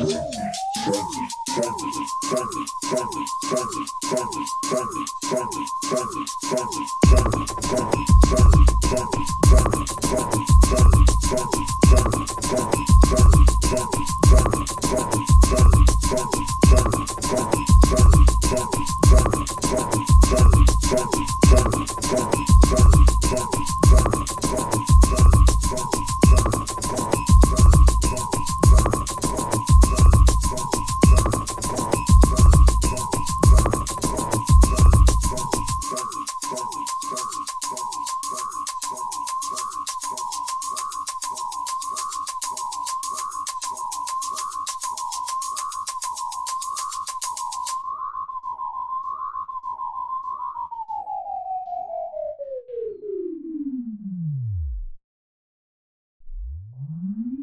Yeah. Zombie, zombie, zombie, zombie, zombie.